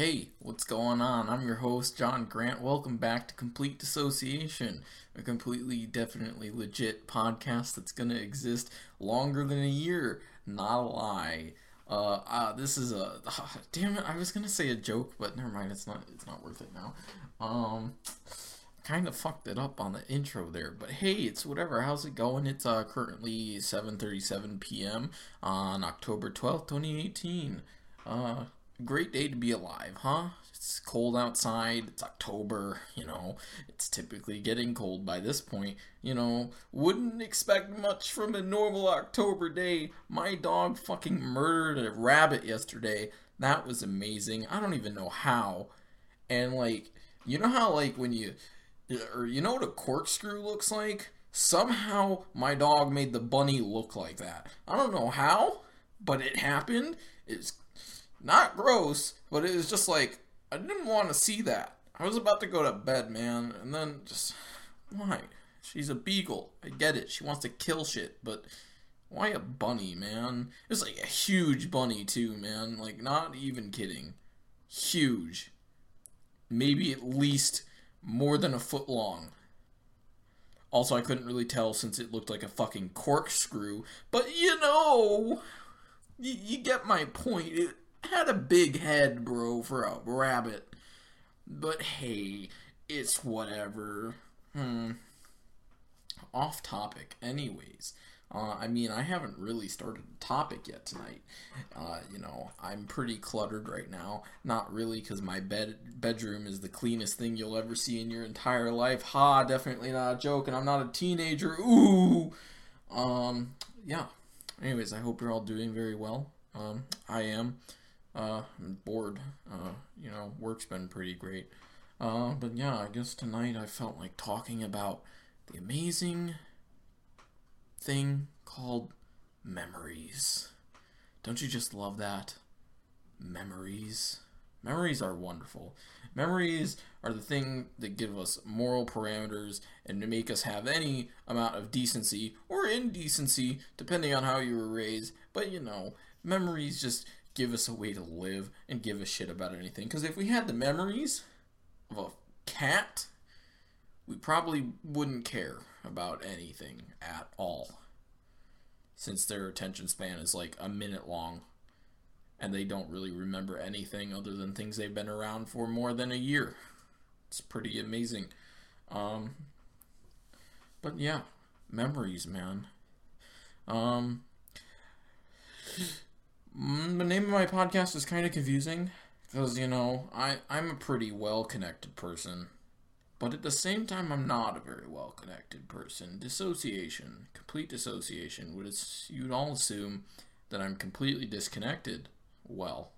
Hey, what's going on? I'm your host, John Grant. Welcome back to Complete Dissociation, a completely, definitely legit podcast that's going to exist longer than a year. Not a lie. Uh, uh this is a uh, damn it. I was gonna say a joke, but never mind. It's not. It's not worth it now. Um, kind of fucked it up on the intro there, but hey, it's whatever. How's it going? It's uh currently 7:37 p.m. on October 12th, 2018. Uh, great day to be alive, huh? It's cold outside. It's October, you know. It's typically getting cold by this point. You know, wouldn't expect much from a normal October day. My dog fucking murdered a rabbit yesterday. That was amazing. I don't even know how. And like, you know how like when you or you know what a corkscrew looks like? Somehow my dog made the bunny look like that. I don't know how, but it happened. It's not gross, but it was just like I didn't want to see that. I was about to go to bed, man, and then just why? She's a beagle. I get it. She wants to kill shit, but why a bunny, man? It's like a huge bunny too, man. Like not even kidding. Huge. Maybe at least more than a foot long. Also, I couldn't really tell since it looked like a fucking corkscrew, but you know, you, you get my point. It, had a big head, bro, for a rabbit. But hey, it's whatever. Hmm. Off topic, anyways. Uh, I mean, I haven't really started a topic yet tonight. Uh, you know, I'm pretty cluttered right now. Not really, because my bed bedroom is the cleanest thing you'll ever see in your entire life. Ha! Definitely not a joke, and I'm not a teenager. Ooh. Um. Yeah. Anyways, I hope you're all doing very well. Um, I am. Uh, I'm bored. Uh, you know, work's been pretty great. Uh, but yeah, I guess tonight I felt like talking about the amazing thing called memories. Don't you just love that? Memories. Memories are wonderful. Memories are the thing that give us moral parameters and to make us have any amount of decency or indecency, depending on how you were raised. But you know, memories just give us a way to live and give a shit about anything. Because if we had the memories of a cat, we probably wouldn't care about anything at all. Since their attention span is like a minute long and they don't really remember anything other than things they've been around for more than a year. It's pretty amazing. Um, but yeah, memories, man. Um, the name of my podcast is kind of confusing because you know I I'm a pretty well connected person, but at the same time I'm not a very well connected person. Dissociation, complete dissociation. Would you'd all assume that I'm completely disconnected? Well,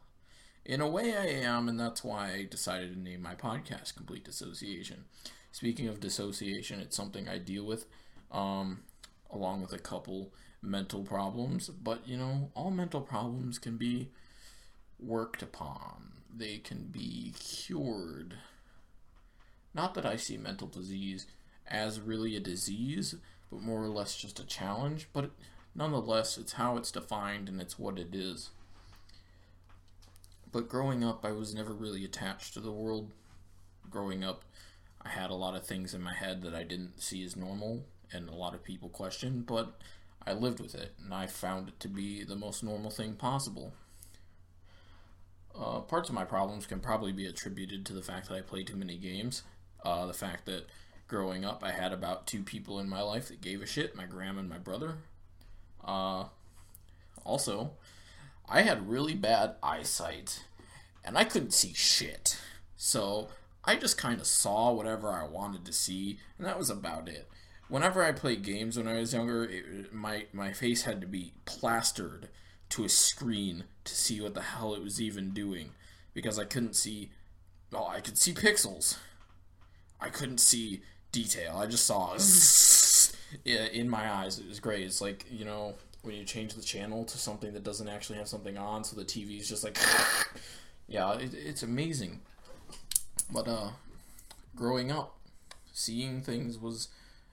in a way I am, and that's why I decided to name my podcast Complete Dissociation. Speaking of dissociation, it's something I deal with, um, along with a couple mental problems, but you know, all mental problems can be worked upon. They can be cured. Not that I see mental disease as really a disease, but more or less just a challenge, but nonetheless, it's how it's defined and it's what it is. But growing up, I was never really attached to the world. Growing up, I had a lot of things in my head that I didn't see as normal, and a lot of people questioned, but I lived with it, and I found it to be the most normal thing possible. Uh, parts of my problems can probably be attributed to the fact that I play too many games. Uh, the fact that growing up, I had about two people in my life that gave a shit my grandma and my brother. Uh, also, I had really bad eyesight, and I couldn't see shit. So, I just kind of saw whatever I wanted to see, and that was about it whenever I played games when I was younger, it, my my face had to be plastered to a screen to see what the hell it was even doing because I couldn't see. Oh, I could see pixels. I couldn't see detail. I just saw in my eyes. It was great. It's like you know when you change the channel to something that doesn't actually have something on, so the TV is just like, yeah, it, it's amazing. But uh, growing up, seeing things was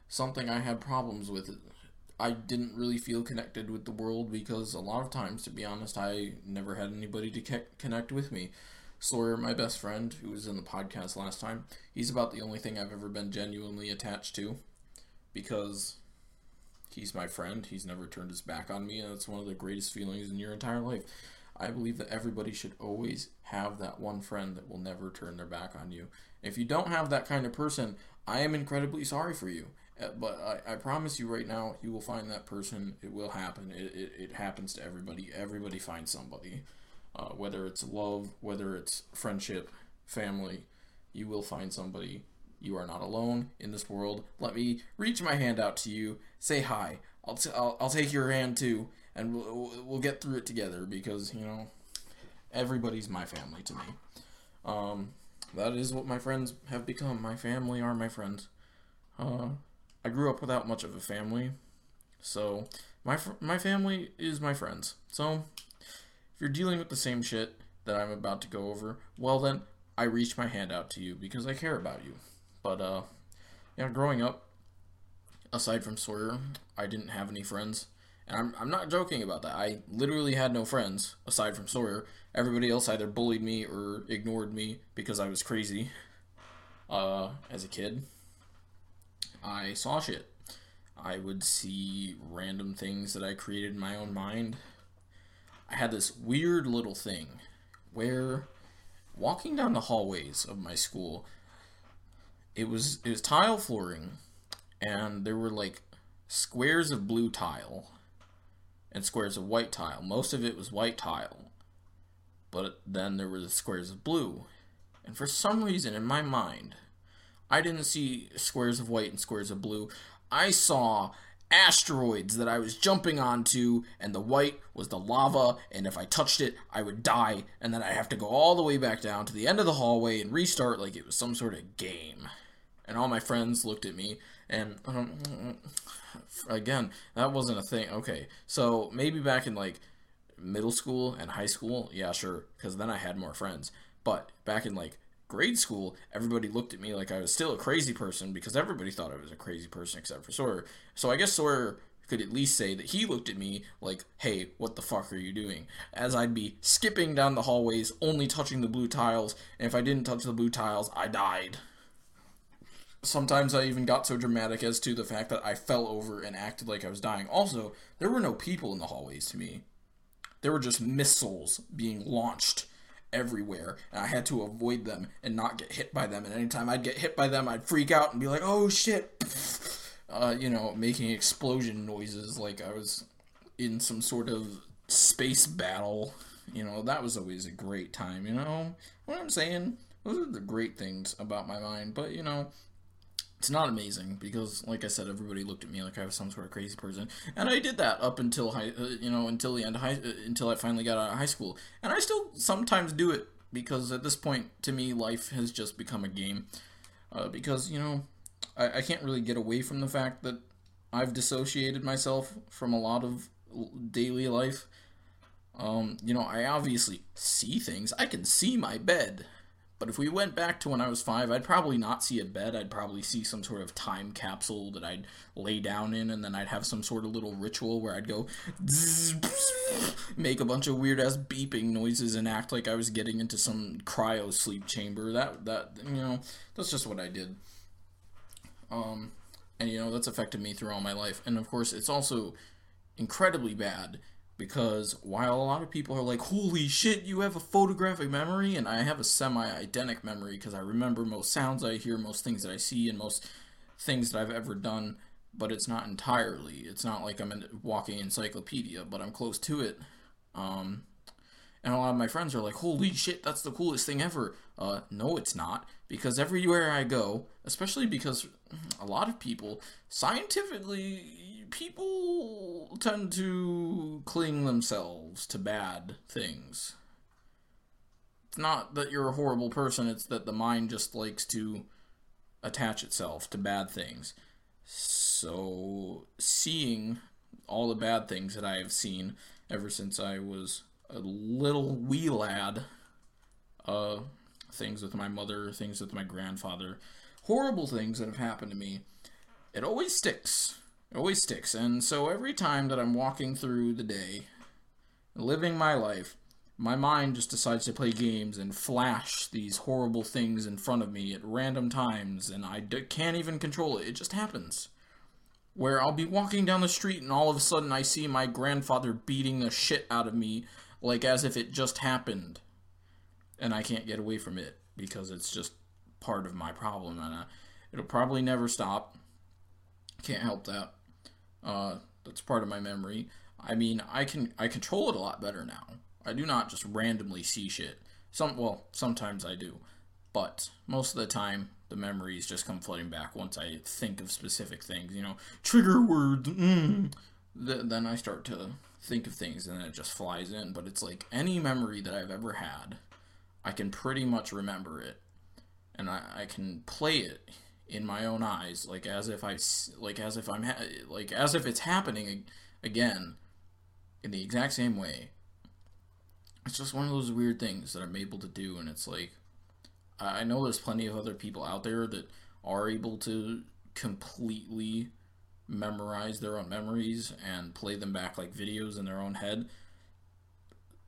something I had problems with. I didn't really feel connected with the world because a lot of times, to be honest, I never had anybody to connect with me. Sawyer, my best friend, who was in the podcast last time, he's about the only thing I've ever been genuinely attached to because he's my friend. He's never turned his back on me, and it's one of the greatest feelings in your entire life. I believe that everybody should always have that one friend that will never turn their back on you. If you don't have that kind of person, I am incredibly sorry for you. Uh, but I, I promise you right now, you will find that person. It will happen. It, it, it happens to everybody. Everybody finds somebody. Uh, whether it's love, whether it's friendship, family, you will find somebody. You are not alone in this world. Let me reach my hand out to you. Say hi. I'll, t- I'll, I'll take your hand too, and we'll, we'll get through it together because, you know, everybody's my family to me. Um, that is what my friends have become. My family are my friends. Uh, I grew up without much of a family, so my fr- my family is my friends. So if you're dealing with the same shit that I'm about to go over, well then I reach my hand out to you because I care about you. But uh, yeah, growing up, aside from Sawyer, I didn't have any friends. And I'm, I'm not joking about that. I literally had no friends aside from Sawyer. Everybody else either bullied me or ignored me because I was crazy uh, as a kid. I saw shit. I would see random things that I created in my own mind. I had this weird little thing where walking down the hallways of my school, it was it was tile flooring and there were like squares of blue tile and squares of white tile. Most of it was white tile. But then there were the squares of blue. And for some reason in my mind, I didn't see squares of white and squares of blue. I saw asteroids that I was jumping onto, and the white was the lava, and if I touched it, I would die, and then I'd have to go all the way back down to the end of the hallway and restart like it was some sort of game. And all my friends looked at me, and um, again, that wasn't a thing. Okay, so maybe back in like middle school and high school, yeah, sure, because then I had more friends. But back in like grade school, everybody looked at me like I was still a crazy person because everybody thought I was a crazy person except for Sawyer. So I guess Sawyer could at least say that he looked at me like, hey, what the fuck are you doing? As I'd be skipping down the hallways, only touching the blue tiles, and if I didn't touch the blue tiles, I died. Sometimes I even got so dramatic as to the fact that I fell over and acted like I was dying. Also, there were no people in the hallways to me. There were just missiles being launched everywhere, and I had to avoid them and not get hit by them. And anytime I'd get hit by them, I'd freak out and be like, "Oh shit!" Uh, you know, making explosion noises like I was in some sort of space battle. You know, that was always a great time. You know what I'm saying? Those are the great things about my mind. But you know, it's not amazing because, like I said, everybody looked at me like I was some sort of crazy person, and I did that up until high, uh, you know, until the end high, uh, until I finally got out of high school, and I still sometimes do it because at this point, to me, life has just become a game. Uh, because you know, I, I can't really get away from the fact that I've dissociated myself from a lot of daily life. Um, you know, I obviously see things. I can see my bed. But if we went back to when I was five, I'd probably not see a bed. I'd probably see some sort of time capsule that I'd lay down in, and then I'd have some sort of little ritual where I'd go make a bunch of weird ass beeping noises and act like I was getting into some cryo sleep chamber. That that you know, that's just what I did. Um, and you know that's affected me through all my life. And of course, it's also incredibly bad because while a lot of people are like, "Holy shit, you have a photographic memory," and I have a semi-eidetic memory because I remember most sounds I hear, most things that I see, and most things that I've ever done. But it's not entirely. It's not like I'm a walking encyclopedia, but I'm close to it. Um, and a lot of my friends are like, "Holy shit, that's the coolest thing ever." Uh, no, it's not because everywhere I go, especially because a lot of people scientifically people tend to cling themselves to bad things. It's not that you're a horrible person, it's that the mind just likes to attach itself to bad things. So, seeing all the bad things that I have seen ever since I was a little wee lad, uh, things with my mother, things with my grandfather, horrible things that have happened to me, it always sticks. It always sticks. And so every time that I'm walking through the day, living my life, my mind just decides to play games and flash these horrible things in front of me at random times, and I d- can't even control it. It just happens. Where I'll be walking down the street and all of a sudden I see my grandfather beating the shit out of me, like as if it just happened. And I can't get away from it because it's just part of my problem, and uh, it'll probably never stop. Can't help that. Uh, that's part of my memory. I mean, I can I control it a lot better now. I do not just randomly see shit. Some well, sometimes I do, but most of the time the memories just come flooding back once I think of specific things. You know, trigger words. Mm. then I start to think of things, and then it just flies in. But it's like any memory that I've ever had, I can pretty much remember it, and I, I can play it in my own eyes, like as if I like as if I'm ha- like as if it's happening again in the exact same way it's just one of those weird things that I'm able to do, and it's like I know there's plenty of other people out there that are able to completely memorize their own memories and play them back like videos in their own head.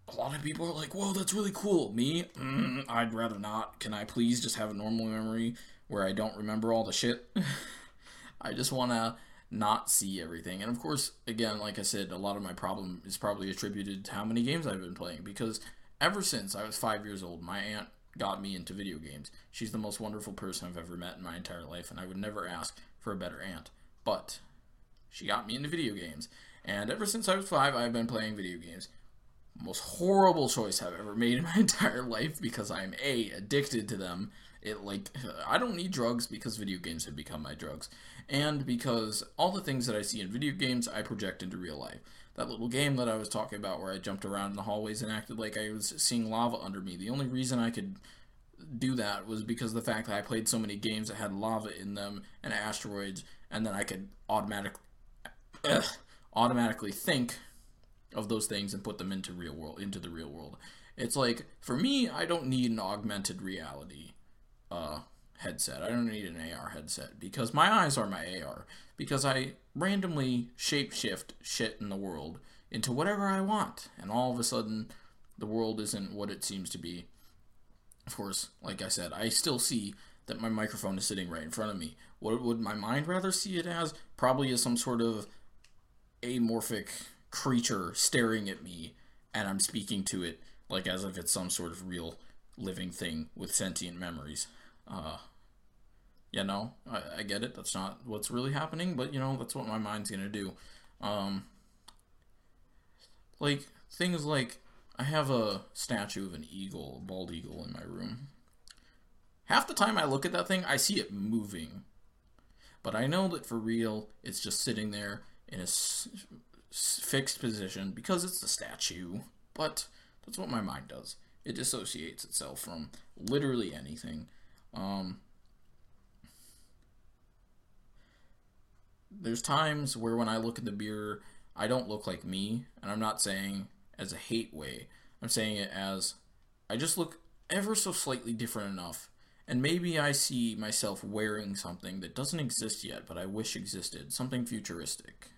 A lot of people are like, "Whoa, that's really cool." Me, mm, I'd rather not. Can I please just have a normal memory where I don't remember all the shit? I just want to not see everything. And of course, again, like I said, a lot of my problem is probably attributed to how many games I've been playing because ever since I was five years old, my aunt got me into video games. She's the most wonderful person I've ever met in my entire life, and I would never ask for a better aunt. But she got me into video games, and ever since I was five, I've been playing video games. Most horrible choice I've ever made in my entire life because I'm a addicted to them. It like I don't need drugs because video games have become my drugs and because all the things that I see in video games I project into real life. That little game that I was talking about where I jumped around in the hallways and acted like I was seeing lava under me. The only reason I could do that was because the fact that I played so many games that had lava in them and asteroids, and then I could automatic, ugh, automatically think of those things and put them into real world into the real world. It's like for me, I don't need an augmented reality uh, headset. I don't need an AR headset because my eyes are my AR. Because I randomly shapeshift shit in the world into whatever I want, and all of a sudden, the world isn't what it seems to be. Of course, like I said, I still see that my microphone is sitting right in front of me. What would my mind rather see it as? Probably as some sort of amorphic creature staring at me, and I'm speaking to it like as if it's some sort of real living thing with sentient memories. Uh, you know, I, I get it. That's not what's really happening, but you know, that's what my mind's gonna do. Um, like things like I have a statue of an eagle, a bald eagle, in my room. Half the time I look at that thing, I see it moving, but I know that for real, it's just sitting there in a fixed position because it's a statue. But that's what my mind does. It dissociates itself from literally anything. Um, there's times where when I look in the mirror, I don't look like me, and I'm not saying as a hate way. I'm saying it as I just look ever so slightly different enough. And maybe I see myself wearing something that doesn't exist yet, but I wish existed. Something futuristic.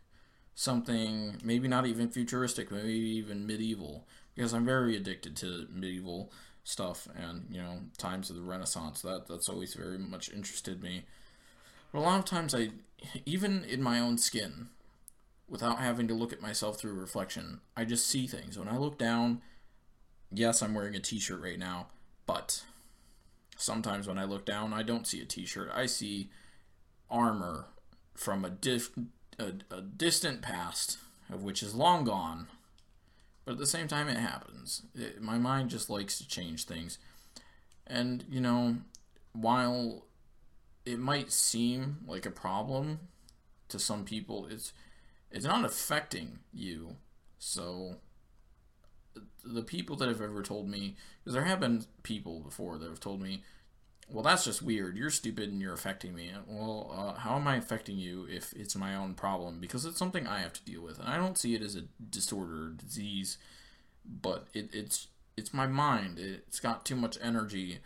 Something maybe not even futuristic, maybe even medieval. Because I'm very addicted to medieval stuff and, you know, times of the Renaissance. That that's always very much interested me. But a lot of times I even in my own skin, without having to look at myself through reflection, I just see things. When I look down, yes, I'm wearing a t shirt right now, but sometimes when I look down, I don't see a t shirt. I see armor from a, dif- a, a distant past, of which is long gone. But at the same time, it happens. It, my mind just likes to change things. And, you know, while it might seem like a problem to some people. It's it's not affecting you. So the people that have ever told me, because there have been people before that have told me, well, that's just weird. You're stupid and you're affecting me. Well, uh, how am I affecting you if it's my own problem? Because it's something I have to deal with, and I don't see it as a disorder or disease, but it, it's it's my mind. It's got too much energy,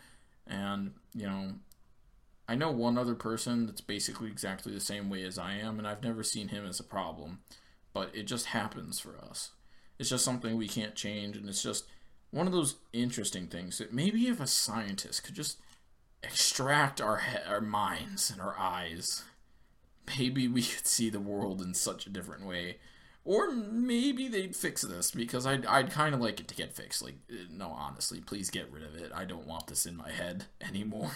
and you know I know one other person that's basically exactly the same way as I am, and I've never seen him as a problem. But it just happens for us. It's just something we can't change, and it's just one of those interesting things that maybe if a scientist could just extract our he- our minds and our eyes, maybe we could see the world in such a different way. Or maybe they'd fix this because I'd, I'd kind of like it to get fixed. Like, uh, no, honestly, please get rid of it. I don't want this in my head anymore.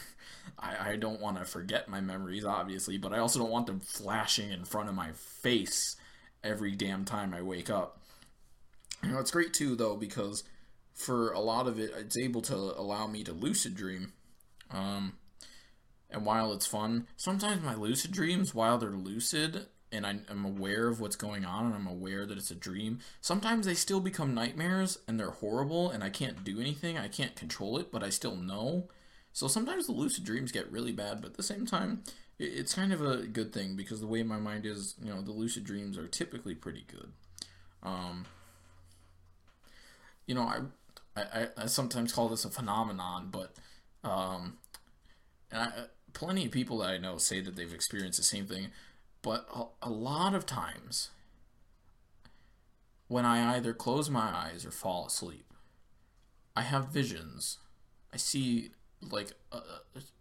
I, I don't want to forget my memories, obviously, but I also don't want them flashing in front of my face every damn time I wake up. You know, it's great too, though, because for a lot of it, it's able to allow me to lucid dream. Um, and while it's fun, sometimes my lucid dreams, while they're lucid, and I, am aware of what's going on and I'm aware that it's a dream, sometimes they still become nightmares and they're horrible and I can't do anything. I can't control it, but I still know. So sometimes the lucid dreams get really bad, but at the same time, it's kind of a good thing because the way my mind is, you know, the lucid dreams are typically pretty good. Um, you know, I, I, I sometimes call this a phenomenon, but um, and I, plenty of people that I know say that they've experienced the same thing but a, a lot of times, when I either close my eyes or fall asleep, I have visions. I see like a,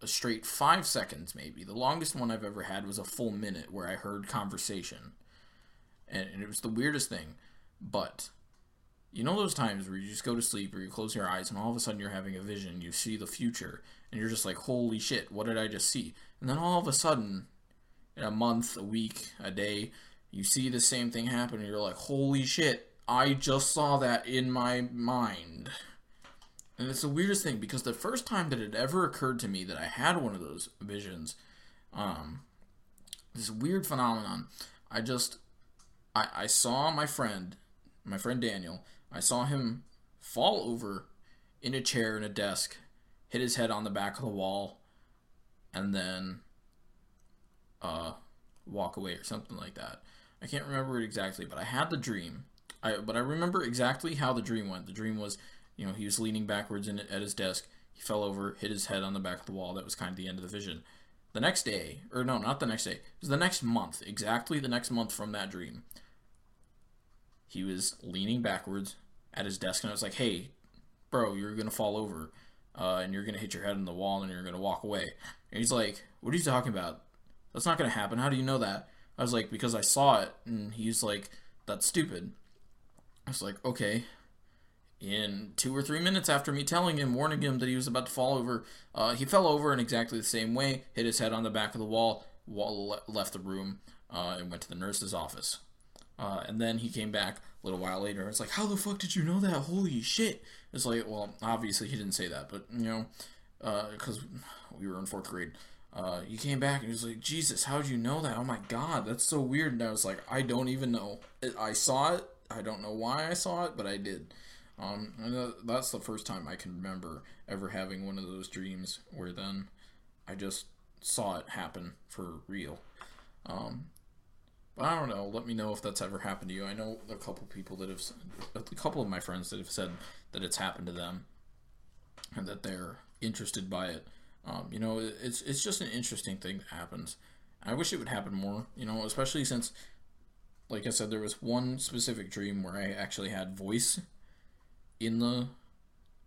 a, straight five seconds, maybe. The longest one I've ever had was a full minute where I heard conversation. And, and it was the weirdest thing. But you know those times where you just go to sleep or you close your eyes and all of a sudden you're having a vision, you see the future, and you're just like, holy shit, what did I just see? And then all of a sudden, in a month, a week, a day, you see the same thing happen and you're like, holy shit, I just saw that in my mind. And it's the weirdest thing because the first time that it ever occurred to me that I had one of those visions, um, this weird phenomenon, I just, I, I saw my friend, my friend Daniel, I saw him fall over in a chair in a desk, hit his head on the back of the wall, and then uh, walk away or something like that. I can't remember it exactly, but I had the dream. I but I remember exactly how the dream went. The dream was, you know, he was leaning backwards in, at his desk. He fell over, hit his head on the back of the wall. That was kind of the end of the vision. The next day, or no, not the next day. It was the next month, exactly the next month from that dream. He was leaning backwards at his desk, and I was like, "Hey, bro, you're gonna fall over, uh, and you're gonna hit your head on the wall, and you're gonna walk away." And he's like, "What are you talking about?" That's not to happen. How do you know that? I was like, because I saw it. And he's like, that's stupid. I was like, okay. In two or three minutes after me telling him, warning him that he was about to fall over, uh, he fell over in exactly the same way, hit his head on the back of the wall, wall left the room, uh, and went to the nurse's office. Uh, and then he came back a little while later. It's like, how the fuck did you know that? Holy shit! It's like, well, obviously he didn't say that, but you know, because uh, we were in fourth grade uh, you came back and he was like, Jesus, how'd you know that? Oh my God, that's so weird. And I was like, I don't even know. I saw it. I don't know why I saw it, but I did. Um, and that's the first time I can remember ever having one of those dreams where then I just saw it happen for real. Um, I don't know. Let me know if that's ever happened to you. I know a couple people that have, a couple of my friends that have said that it's happened to them, and that they're interested by it. Um, you know, it's it's just an interesting thing that happens. I wish it would happen more. You know, especially since, like I said, there was one specific dream where I actually had voice in the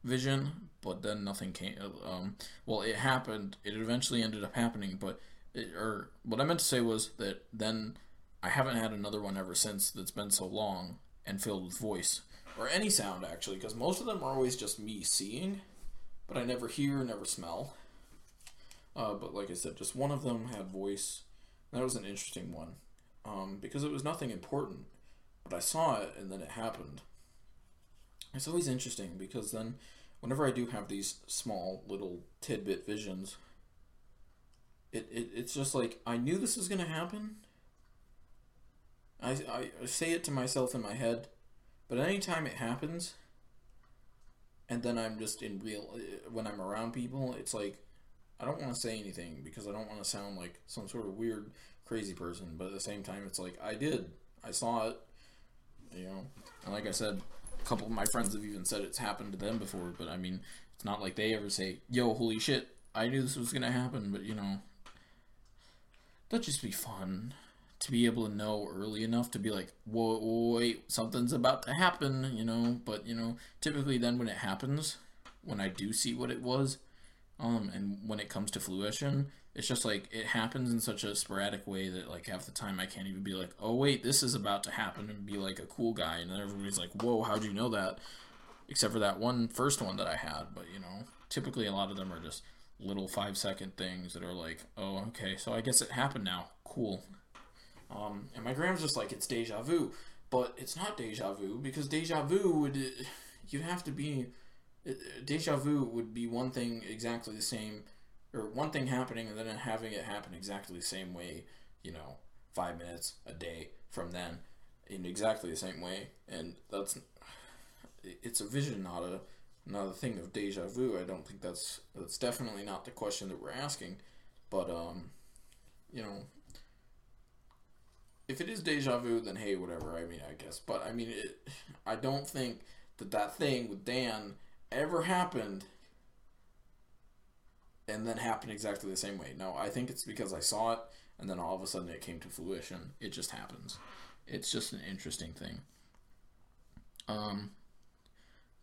vision, but then nothing came. Um, well, it happened. It eventually ended up happening, but it, or what I meant to say was that then I haven't had another one ever since that's been so long and filled with voice or any sound actually, because most of them are always just me seeing, but I never hear, never smell. Uh, but like I said, just one of them had voice. That was an interesting one um, because it was nothing important, but I saw it and then it happened. It's always interesting because then, whenever I do have these small little tidbit visions, it, it it's just like I knew this was gonna happen. I, I say it to myself in my head, but anytime it happens, and then I'm just in real when I'm around people, it's like I don't want to say anything because I don't want to sound like some sort of weird, crazy person. But at the same time, it's like I did, I saw it, you know. And like I said, a couple of my friends have even said it's happened to them before. But I mean, it's not like they ever say, "Yo, holy shit, I knew this was gonna happen." But you know, that'd just be fun to be able to know early enough to be like, whoa, wait, something's about to happen, you know. But you know, typically then when it happens, when I do see what it was, um, and when it comes to fruition, it's just like it happens in such a sporadic way that like half the time I can't even be like, oh wait, this is about to happen, and be like a cool guy, and then everybody's like, whoa, how'd you know that? Except for that one first one that I had, but you know, typically a lot of them are just little five second things that are like, oh, okay, so I guess it happened now. Cool. Um, and my grandma's just like, it's deja vu. But it's not deja vu because deja vu would, you'd have to be, deja vu would be one thing exactly the same, or one thing happening and then having it happen exactly the same way, you know, five minutes a day from then in exactly the same way. And that's, it's a vision, not a, not a thing of deja vu. I don't think that's, that's definitely not the question that we're asking. But, um, you know, if it is deja vu, then hey, whatever. I mean, I guess, but I mean, it, I don't think that that thing with Dan ever happened and then happened exactly the same way. No, I think it's because I saw it and then all of a sudden it came to fruition. It just happens. It's just an interesting thing. Um,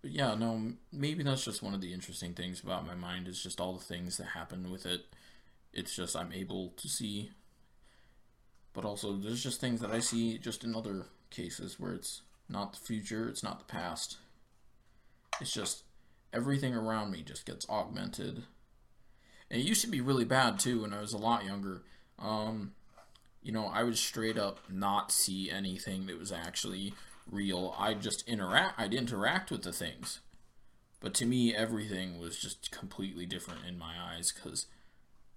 but yeah, no, maybe that's just one of the interesting things about my mind is just all the things that happen with it. It's just I'm able to see but also, there's just things that I see just in other cases where it's not the future, it's not the past. It's just everything around me just gets augmented. And it used to be really bad too when I was a lot younger. Um, you know, I would straight up not see anything that was actually real. I'd just interact, I'd interact with the things. But to me, everything was just completely different in my eyes because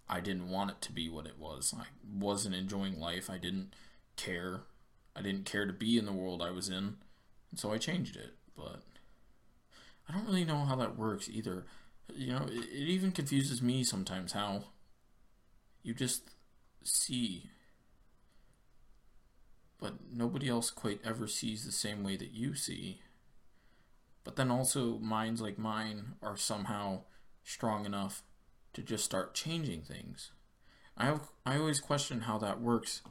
I didn't want it to be what it was. I wasn't enjoying life. I didn't care. I didn't care to be in the world I was in. And so I changed it. But I don't really know how that works either. You know, it, it even confuses me sometimes how you just see, but nobody else quite ever sees the same way that you see. But then also, minds like mine are somehow strong enough to just start changing things. I I always question how that works.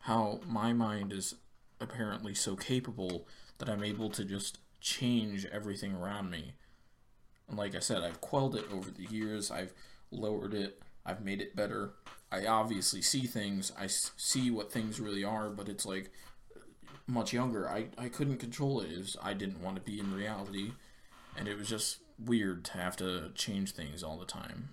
How my mind is apparently so capable that I'm able to just change everything around me. And like I said, I've quelled it over the years. I've lowered it. I've made it better. I obviously see things. I see what things really are, but it's like much younger. I, I couldn't control it. it was, I didn't want to be in reality. And it was just weird to have to change things all the time.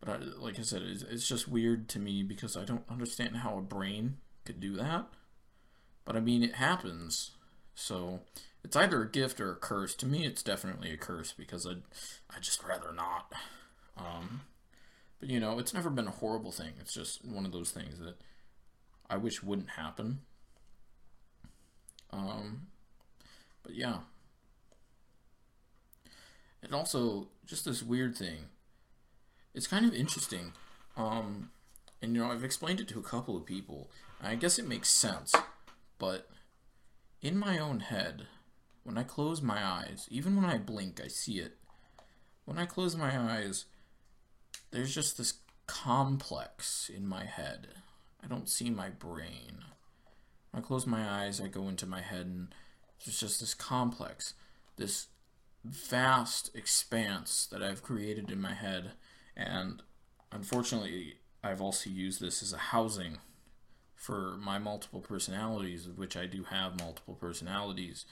But I, like I said, it's, it's just weird to me because I don't understand how a brain could do that. But I mean, it happens. So it's either a gift or a curse. To me, it's definitely a curse because I'd, I'd just rather not. Um, but you know, it's never been a horrible thing. It's just one of those things that I wish wouldn't happen. Um, but yeah, and also just this weird thing. It's kind of interesting. Um, and you know, I've explained it to a couple of people. I guess it makes sense, but in my own head, when I close my eyes, even when I blink, I see it. When I close my eyes, there's just this complex in my head. I don't see my brain. When I close my eyes, I go into my head, and there's just this complex, this vast expanse that I've created in my head. And unfortunately, I've also used this as a housing for my multiple personalities, of which I do have multiple personalities.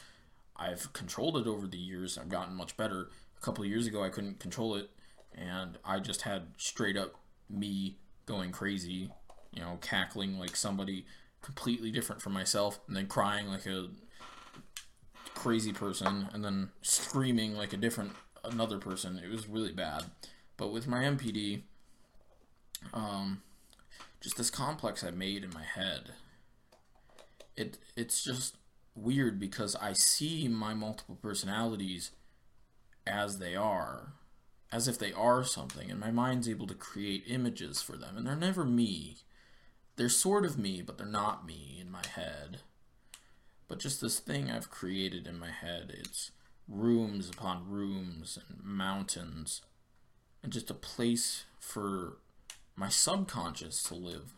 I've controlled it over the years. I've gotten much better. A couple of years ago, I couldn't control it, and I just had straight up me going crazy, you know, cackling like somebody completely different from myself, and then crying like a crazy person and then screaming like a different another person. It was really bad. But with my MPD, um, just this complex I made in my head, it it's just weird because I see my multiple personalities as they are, as if they are something, and my mind's able to create images for them, and they're never me. They're sort of me, but they're not me in my head but just this thing I've created in my head. It's rooms upon rooms and mountains, and just a place for my subconscious to live.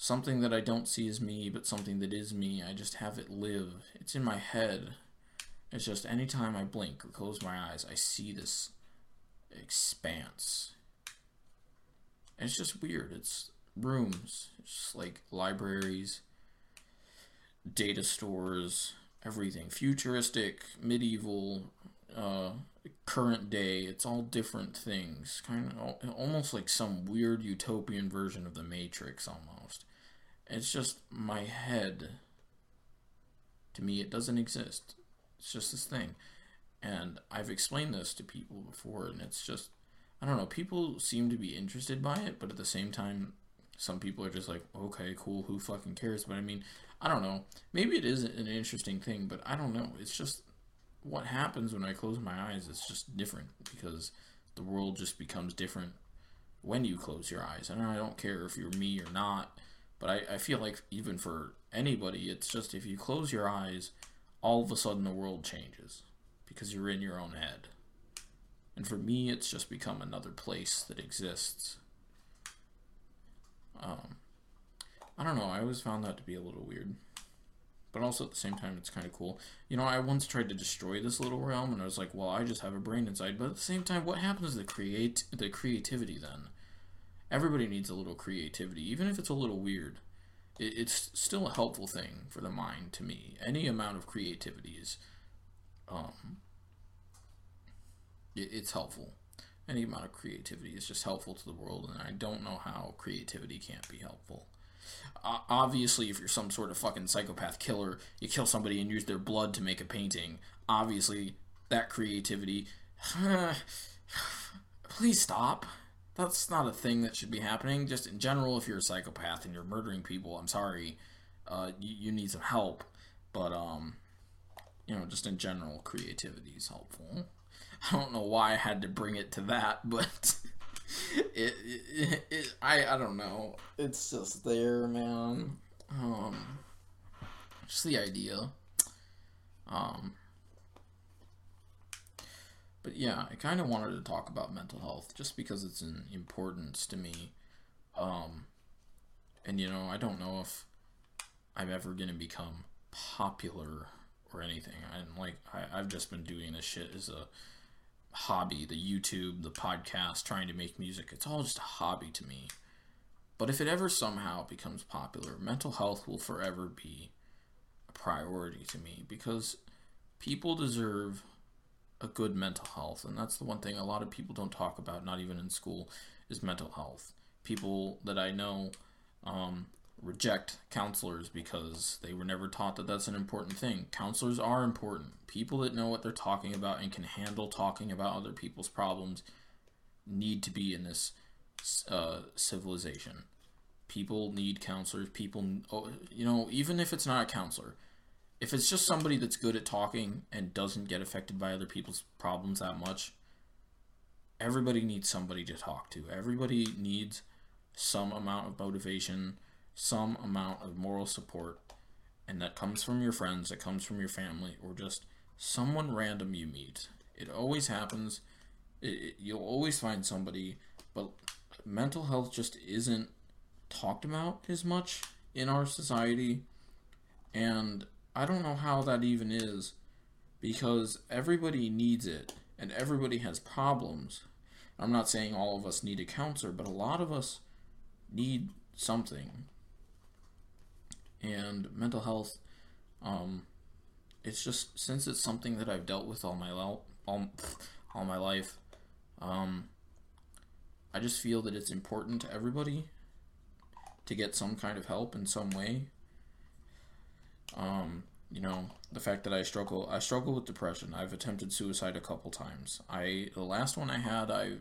something that I don't see as me, but something that is me. I just have it live. It's in my head. It's just anytime I blink or close my eyes, I see this expanse. And it's just weird. It's rooms, it's just like libraries, data stores, everything. Futuristic, medieval, uh, current day. It's all different things. Kind of almost like some weird utopian version of the Matrix almost. It's just my head. To me, it doesn't exist. It's just this thing. And I've explained this to people before, and it's just, I don't know, people seem to be interested by it, but at the same time, some people are just like, okay, cool, who fucking cares? But I mean, I don't know. Maybe it is an interesting thing, but I don't know. It's just what happens when I close my eyes is just different because the world just becomes different when you close your eyes. And I don't care if you're me or not. But I, I feel like even for anybody, it's just if you close your eyes, all of a sudden the world changes because you're in your own head. And for me, it's just become another place that exists. Um, I don't know. I always found that to be a little weird. But also at the same time, it's kind of cool. You know, I once tried to destroy this little realm, and I was like, "Well, I just have a brain inside." But at the same time, what happens to the create the creativity then? everybody needs a little creativity, even if it's a little weird. It, it's still a helpful thing for the mind to me. Any amount of creativity is, um, it, it's helpful. Any amount of creativity is just helpful to the world, and I don't know how creativity can't be helpful. Uh, obviously, if you're some sort of fucking psychopath killer, you kill somebody and use their blood to make a painting. Obviously, that creativity. Please stop that's not a thing that should be happening. Just in general, if you're a psychopath and you're murdering people, I'm sorry, uh, you, you need some help. But um, you know, just in general, creativity is helpful. I don't know why I had to bring it to that, but it, it, it, I I don't know. It's just there, man. Um, just the idea. Um, but yeah, I kind of wanted to talk about mental health just because it's an importance to me. Um, and you know, I don't know if I'm ever gonna become popular or anything. I'm like, I, I've just been doing this shit as a hobby. The YouTube, the podcast, trying to make music. It's all just a hobby to me. But if it ever somehow becomes popular, mental health will forever be a priority to me because people deserve a good mental health. And that's the one thing a lot of people don't talk about, not even in school, is mental health. People that I know um, reject counselors because they were never taught that that's an important thing. Counselors are important. People that know what they're talking about and can handle talking about other people's problems need to be in this uh, civilization. People need counselors. People, oh, you know, even if it's not a counselor, if it's just somebody that's good at talking and doesn't get affected by other people's problems that much, everybody needs somebody to talk to. Everybody needs some amount of motivation, some amount of moral support, and that comes from your friends, that comes from your family, or just someone random you meet. It always happens. It, it, you'll always find somebody, but mental health just isn't talked about as much in our society. And I don't know how that even is because everybody needs it and everybody has problems. I'm not saying all of us need a counselor, but a lot of us need something. And mental health, um, it's just since it's something that I've dealt with all my all all my life, um, I just feel that it's important to everybody to get some kind of help in some way um, you know, the fact that I struggle, I struggle with depression. I've attempted suicide a couple times. I the last one I had, I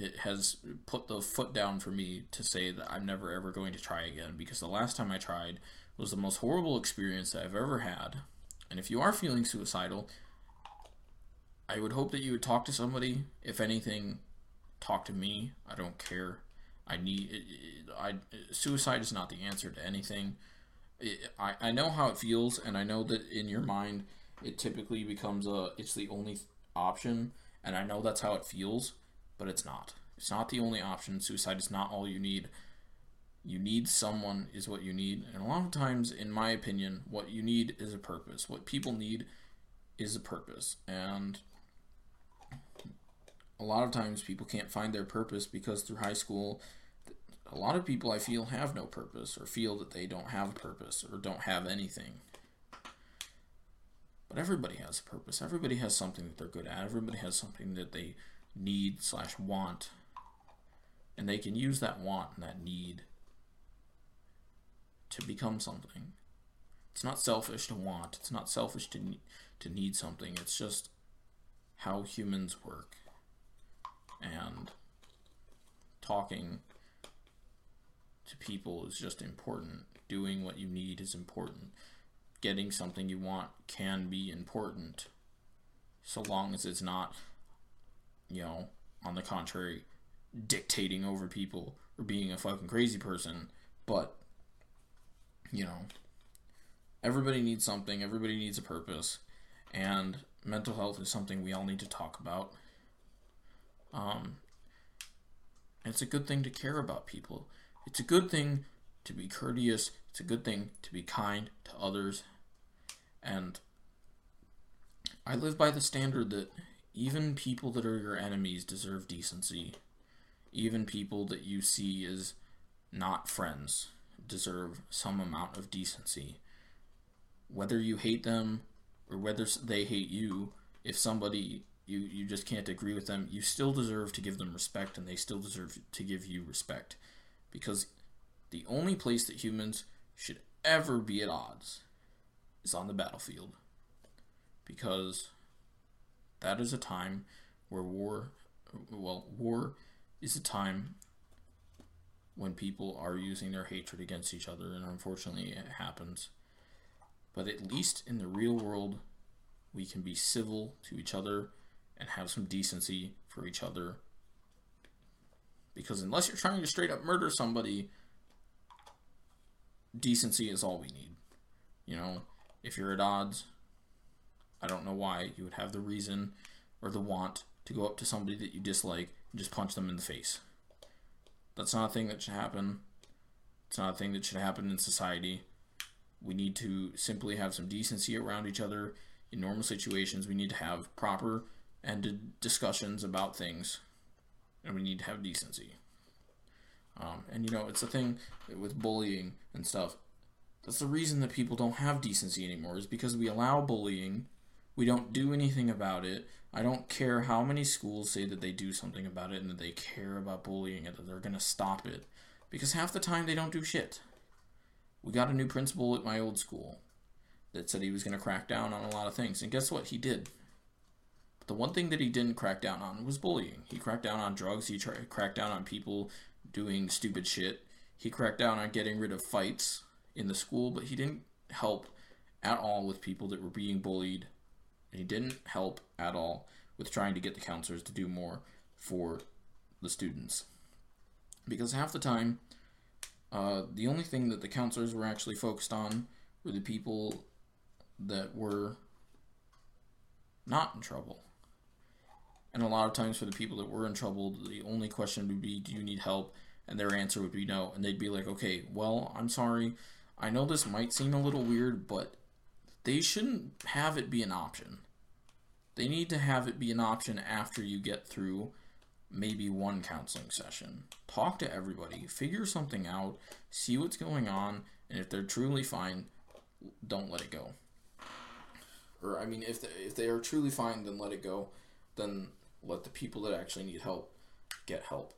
it has put the foot down for me to say that I'm never ever going to try again because the last time I tried was the most horrible experience I've ever had. And if you are feeling suicidal, I would hope that you would talk to somebody. If anything, talk to me. I don't care. I need. I suicide is not the answer to anything. I, I know how it feels, and I know that in your mind, it typically becomes a it's the only option, and I know that's how it feels, but it's not. It's not the only option. Suicide is not all you need. You need someone, is what you need. And a lot of times, in my opinion, what you need is a purpose. What people need is a purpose. And a lot of times, people can't find their purpose because through high school, a lot of people I feel have no purpose or feel that they don't have a purpose or don't have anything. But everybody has a purpose. Everybody has something that they're good at. Everybody has something that they need slash want. And they can use that want and that need to become something. It's not selfish to want. It's not selfish to need, to need something. It's just how humans work. And talking to people is just important. Doing what you need is important getting something you want can be important so long as it's not you know on the contrary dictating over people or being a fucking crazy person. But you know everybody needs something. Everybody needs a purpose. And mental health is something we all need to talk about. Um it's a good thing to care about people. It's a good thing to be courteous. It's a good thing to be kind to others. And I live by the standard that even people that are your enemies deserve decency. Even people that you see as not friends deserve some amount of decency. Whether you hate them or whether they hate you, if somebody you, you just can't agree with them, you still deserve to give them respect and they still deserve to give you respect. Because the only place that humans should ever be at odds is on the battlefield. Because that is a time where war, well, war is a time when people are using their hatred against each other, and unfortunately it happens. But at least in the real world, we can be civil to each other and have some decency for each other. Because unless you're trying to straight up murder somebody, decency is all we need. You know, if you're at odds, I don't know why you would have the reason or the want to go up to somebody that you dislike and just punch them in the face. That's not a thing that should happen. It's not a thing that should happen in society. We need to simply have some decency around each other. In normal situations, we need to have proper ended discussions about things, and we need to have decency. Um, and you know, it's a thing with bullying and stuff. That's the reason that people don't have decency anymore, is because we allow bullying. We don't do anything about it. I don't care how many schools say that they do something about it and that they care about bullying and that they're going to stop it. Because half the time they don't do shit. We got a new principal at my old school that said he was going to crack down on a lot of things. And guess what? He did. But the one thing that he didn't crack down on was bullying. He cracked down on drugs. He tra- cracked down on people doing stupid shit. He cracked down on getting rid of fights in the school, but he didn't help at all with people that were being bullied. He didn't help at all with trying to get the counselors to do more for the students. Because half the time, uh, the only thing that the counselors were actually focused on were the people that were not in trouble. And a lot of times for the people that were in trouble, the only question would be, Do you need help? And their answer would be no. And they'd be like, Okay, well, I'm sorry. I know this might seem a little weird, but they shouldn't have it be an option. They need to have it be an option after you get through maybe one counseling session. Talk to everybody, figure something out, see what's going on, and if they're truly fine, don't let it go. Or I mean, if they, if they are truly fine, then let it go. Then let the people that actually need help get help.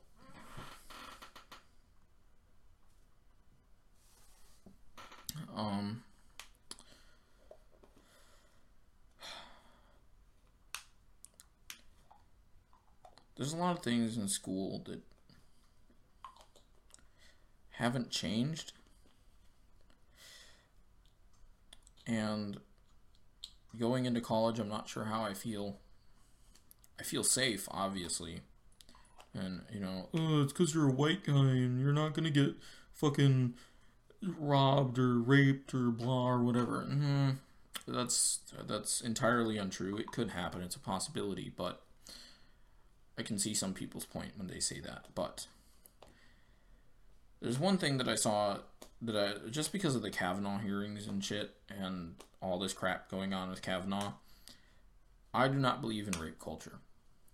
Um, there's a lot of things in school that haven't changed. And going into college, I'm not sure how I feel I feel safe, obviously. And, you know, oh, it's because you're a white guy and you're not going to get fucking robbed or raped or blah or whatever. Mm-hmm. That's that's entirely untrue. It could happen. It's a possibility, but I can see some people's point when they say that. But there's one thing that I saw that I just because of the Kavanaugh hearings and shit and all this crap going on with Kavanaugh, I do not believe in rape culture.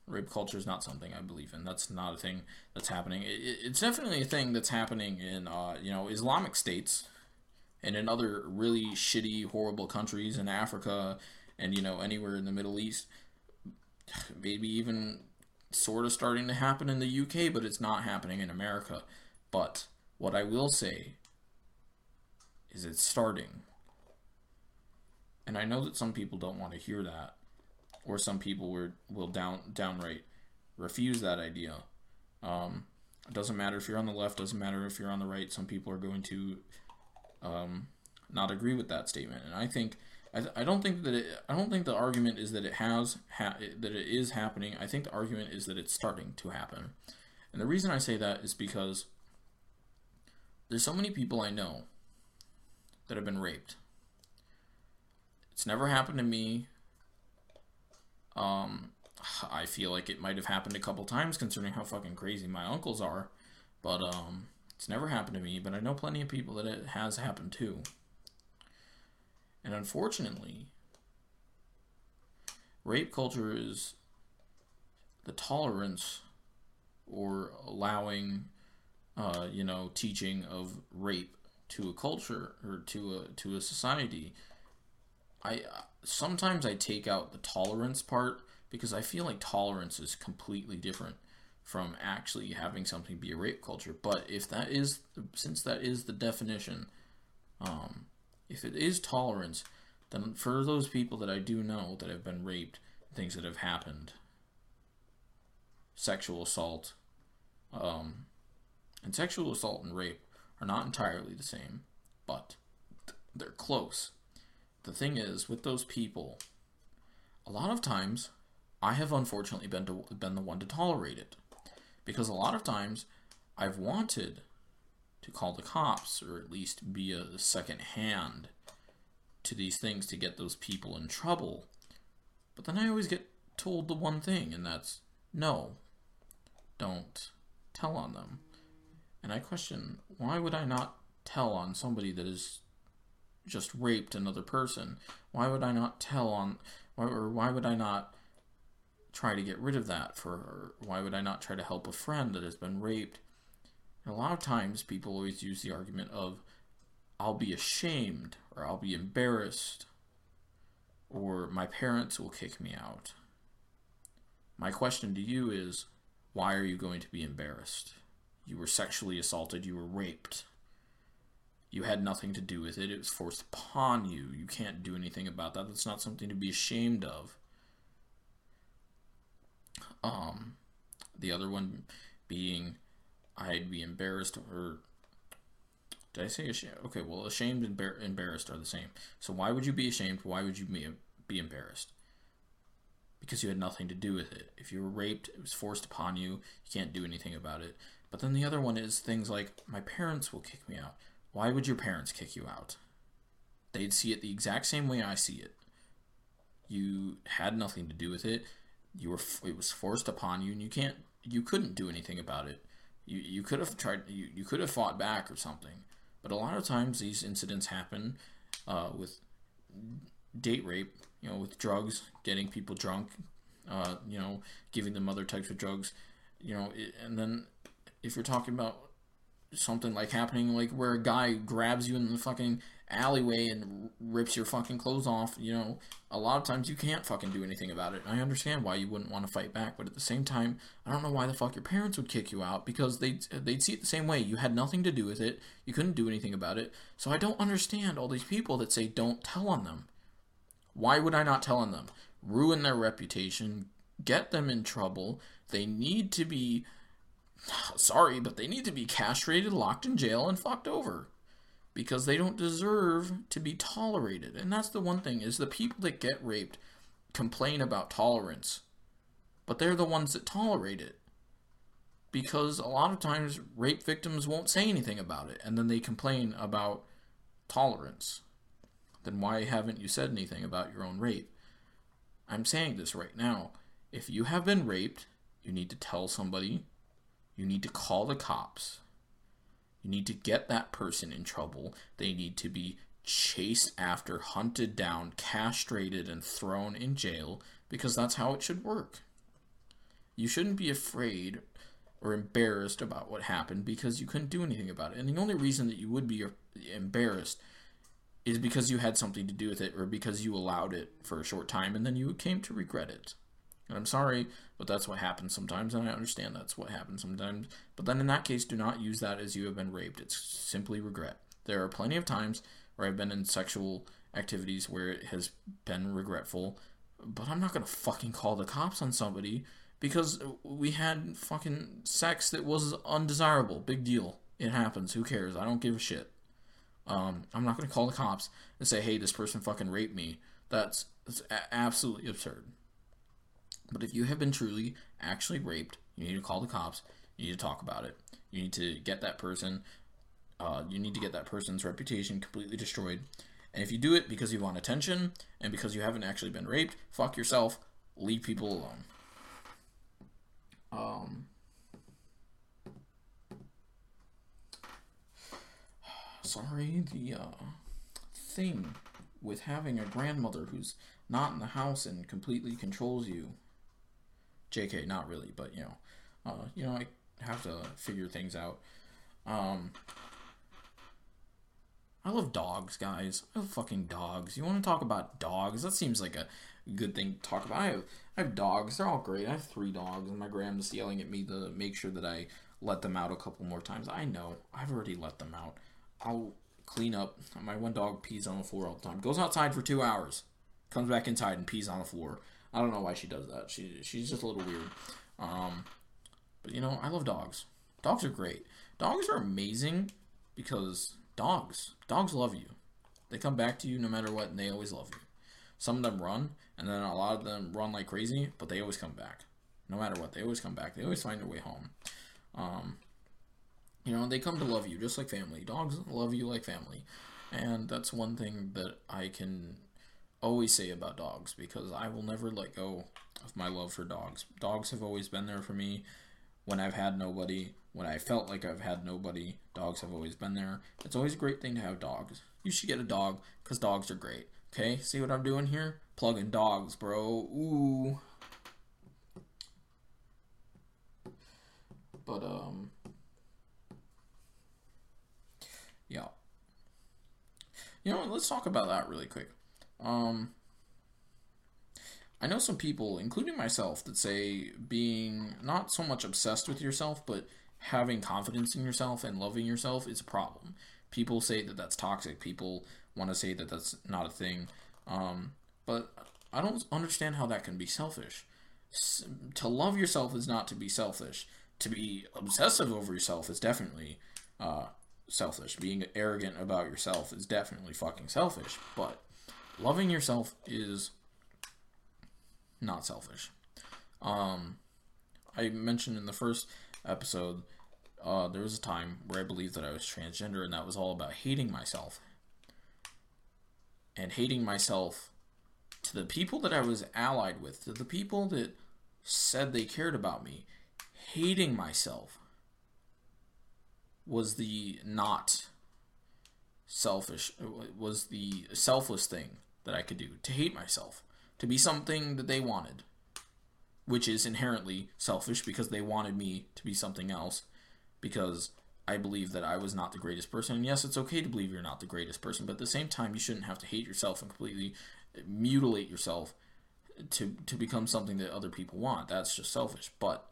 Rape culture is not something I believe in. That's not a thing that's happening. It, it's definitely a thing that's happening in uh, you know Islamic states and in other really shitty, horrible countries in Africa and you know anywhere in the Middle East. Maybe even sort of starting to happen in the UK, but it's not happening in America. But what I will say is it's starting. And I know that some people don't want to hear that, or some people will, will down downright refuse that idea. Um, it doesn't matter if you're on the left, doesn't matter if you're on the right. Some people are going to um, not agree with that statement, and I think I, I don't think that it, I don't think the argument is that it has ha- that it is happening. I think the argument is that it's starting to happen, and the reason I say that is because there's so many people I know that have been raped. It's never happened to me. Um, I feel like it might have happened a couple times concerning how fucking crazy my uncles are, but um, it's never happened to me. But I know plenty of people that it has happened to. And unfortunately, rape culture is the tolerance or allowing uh, you know, teaching of rape to a culture or to a to a society. I sometimes I take out the tolerance part because I feel like tolerance is completely different from actually having something be a rape culture. But if that is since that is the definition, um, if it is tolerance, then for those people that I do know that have been raped, things that have happened, sexual assault, um, and sexual assault and rape are not entirely the same, but they're close. The thing is, with those people, a lot of times, I have unfortunately been to, been the one to tolerate it, because a lot of times, I've wanted to call the cops or at least be a second hand to these things to get those people in trouble. But then I always get told the one thing, and that's no, don't tell on them. And I question why would I not tell on somebody that has just raped another person? Why would I not tell on, or why would I not try to get rid of that for? Why would I not try to help a friend that has been raped? And a lot of times people always use the argument of, I'll be ashamed, or I'll be embarrassed, or my parents will kick me out. My question to you is, why are you going to be embarrassed? You were sexually assaulted. You were raped. You had nothing to do with it. It was forced upon you. You can't do anything about that. That's not something to be ashamed of. Um, the other one being, I'd be embarrassed or did I say ashamed? Okay, well, ashamed and embarrassed are the same. So why would you be ashamed? Why would you be, be embarrassed? Because you had nothing to do with it. If you were raped, it was forced upon you. You can't do anything about it. But then the other one is things like, my parents will kick me out. Why would your parents kick you out? They'd see it the exact same way I see it. You had nothing to do with it. You were it was forced upon you, and you can't you couldn't do anything about it. You you could have tried you, you could have fought back or something. But a lot of times these incidents happen uh, with date rape, you know, with drugs, getting people drunk, uh, you know, giving them other types of drugs, you know, and then if you're talking about something like happening like where a guy grabs you in the fucking alleyway and rips your fucking clothes off, you know, a lot of times you can't fucking do anything about it. I understand why you wouldn't want to fight back, but at the same time, I don't know why the fuck your parents would kick you out because they'd, they'd see it the same way. You had nothing to do with it. You couldn't do anything about it. So I don't understand all these people that say don't tell on them. Why would I not tell on them? Ruin their reputation, get them in trouble. They need to be sorry, but they need to be castrated, locked in jail, and fucked over because they don't deserve to be tolerated. And that's the one thing is the people that get raped complain about tolerance, but they're the ones that tolerate it. Because a lot of times rape victims won't say anything about it and then they complain about tolerance. Then why haven't you said anything about your own rape? I'm saying this right now. If you have been raped, you need to tell somebody you need to call the cops. You need to get that person in trouble. They need to be chased after, hunted down, castrated, and thrown in jail because that's how it should work. You shouldn't be afraid or embarrassed about what happened because you couldn't do anything about it. And the only reason that you would be embarrassed is because you had something to do with it or because you allowed it for a short time and then you came to regret it. And I'm sorry, but that's what happens sometimes, and I understand that's what happens sometimes. But then in that case, do not use that as you have been raped. It's simply regret. There are plenty of times where I've been in sexual activities where it has been regretful, but I'm not gonna fucking call the cops on somebody because we had fucking sex that was undesirable. Big deal. It happens. Who cares? I don't give a shit. Um, I'm not gonna call the cops and say, "Hey, this person fucking raped me." That's, that's a- absolutely absurd. But if you have been truly actually raped, you need to call the cops. You need to talk about it. You need to get that person. Uh, you need to get that person's reputation completely destroyed. And if you do it because you want attention and because you haven't actually been raped, fuck yourself. Leave people alone. Um. Sorry, the uh, thing with having a grandmother who's not in the house and completely controls you JK, not really, but you know, uh, you know, I have to figure things out. Um, I love dogs, guys. I love fucking dogs. You want to talk about dogs? That seems like a good thing to talk about. I have, I have dogs. They're all great. I have three dogs, and my grandma's yelling at me to make sure that I let them out a couple more times. I know. I've already let them out. I'll clean up. My one dog pees on the floor all the time. Goes outside for two hours. Comes back inside and pees on the floor. I don't know why she does that. She she's just a little weird. Um, but you know, I love dogs. Dogs are great. Dogs are amazing because dogs dogs love you. They come back to you no matter what, and they always love you. Some of them run, and then a lot of them run like crazy, but they always come back. No matter what, they always come back. They always find their way home. Um, you know, they come to love you just like family. Dogs love you like family, and that's one thing that I can always say about dogs because I will never let go of my love for dogs. Dogs have always been there for me when I've had nobody, when I felt like I've had nobody. Dogs have always been there. It's always a great thing to have dogs. You should get a dog because dogs are great. Okay, see what I'm doing here? Plugging dogs, bro. Ooh. But, um, yeah. You know, let's talk about that really quick. Um, I know some people, including myself, that say being not so much obsessed with yourself, but having confidence in yourself and loving yourself is a problem. People say that that's toxic. People want to say that that's not a thing. Um, but I don't understand how that can be selfish. S- to love yourself is not to be selfish. To be obsessive over yourself is definitely uh, selfish. Being arrogant about yourself is definitely fucking selfish. But loving yourself is not selfish. Um, I mentioned in the first episode, uh, there was a time where I believed that I was transgender, and that was all about hating myself. And hating myself to the people that I was allied with, to the people that said they cared about me, hating myself was the not selfish, was the selfless thing that I could do to hate myself, to be something that they wanted, which is inherently selfish because they wanted me to be something else because I believe that I was not the greatest person. And yes, it's okay to believe you're not the greatest person, but at the same time, you shouldn't have to hate yourself and completely mutilate yourself to to become something that other people want. That's just selfish. But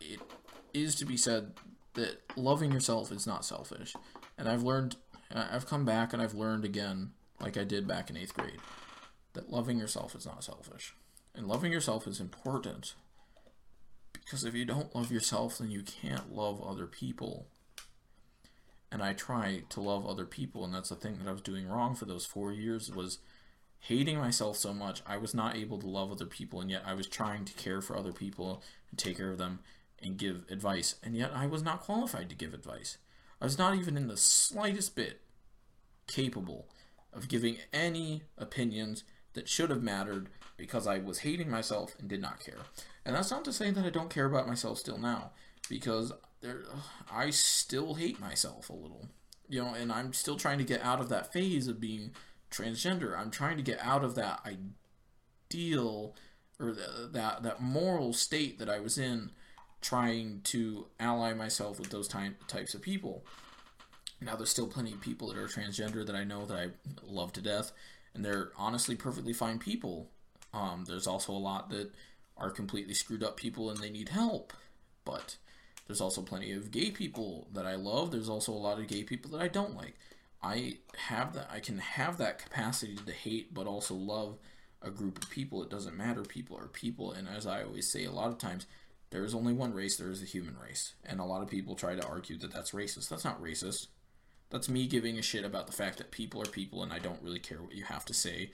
it is to be said that loving yourself is not selfish. And I've learned I've come back and I've learned again like I did back in eighth grade, that loving yourself is not selfish. And loving yourself is important because if you don't love yourself, then you can't love other people. And I try to love other people, and that's the thing that I was doing wrong for those four years was hating myself so much. I was not able to love other people, and yet I was trying to care for other people and take care of them and give advice, and yet I was not qualified to give advice. I was not even in the slightest bit capable of giving any opinions that should have mattered because I was hating myself and did not care. And that's not to say that I don't care about myself still now, because there, I still hate myself a little, you know, and I'm still trying to get out of that phase of being transgender. I'm trying to get out of that ideal or the, that that moral state that I was in, trying to ally myself with those ty- types of people. Now, there's still plenty of people that are transgender that I know that I love to death, and they're honestly perfectly fine people. Um, there's also a lot that are completely screwed up people and they need help. But there's also plenty of gay people that I love. There's also a lot of gay people that I don't like. I have that I can have that capacity to hate but also love a group of people. It doesn't matter people are people and as I always say a lot of times there is only one race, there is the human race. And a lot of people try to argue that that's racist. That's not racist. That's me giving a shit about the fact that people are people and I don't really care what you have to say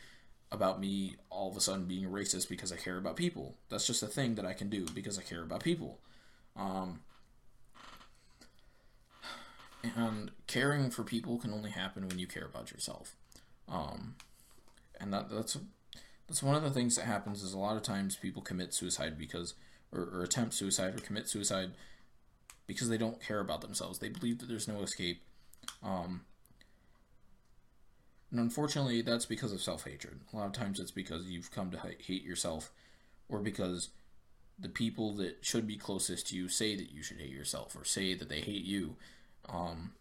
about me all of a sudden being a racist because I care about people. That's just a thing that I can do because I care about people. Um, and caring for people can only happen when you care about yourself. Um, and that that's that's one of the things that happens is a lot of times people commit suicide because or, or attempt suicide or commit suicide because they don't care about themselves. They believe that there's no escape. Um, and unfortunately, that's because of self hatred. A lot of times it's because you've come to hate yourself or because the people that should be closest to you say that you should hate yourself or say that they hate you. Um,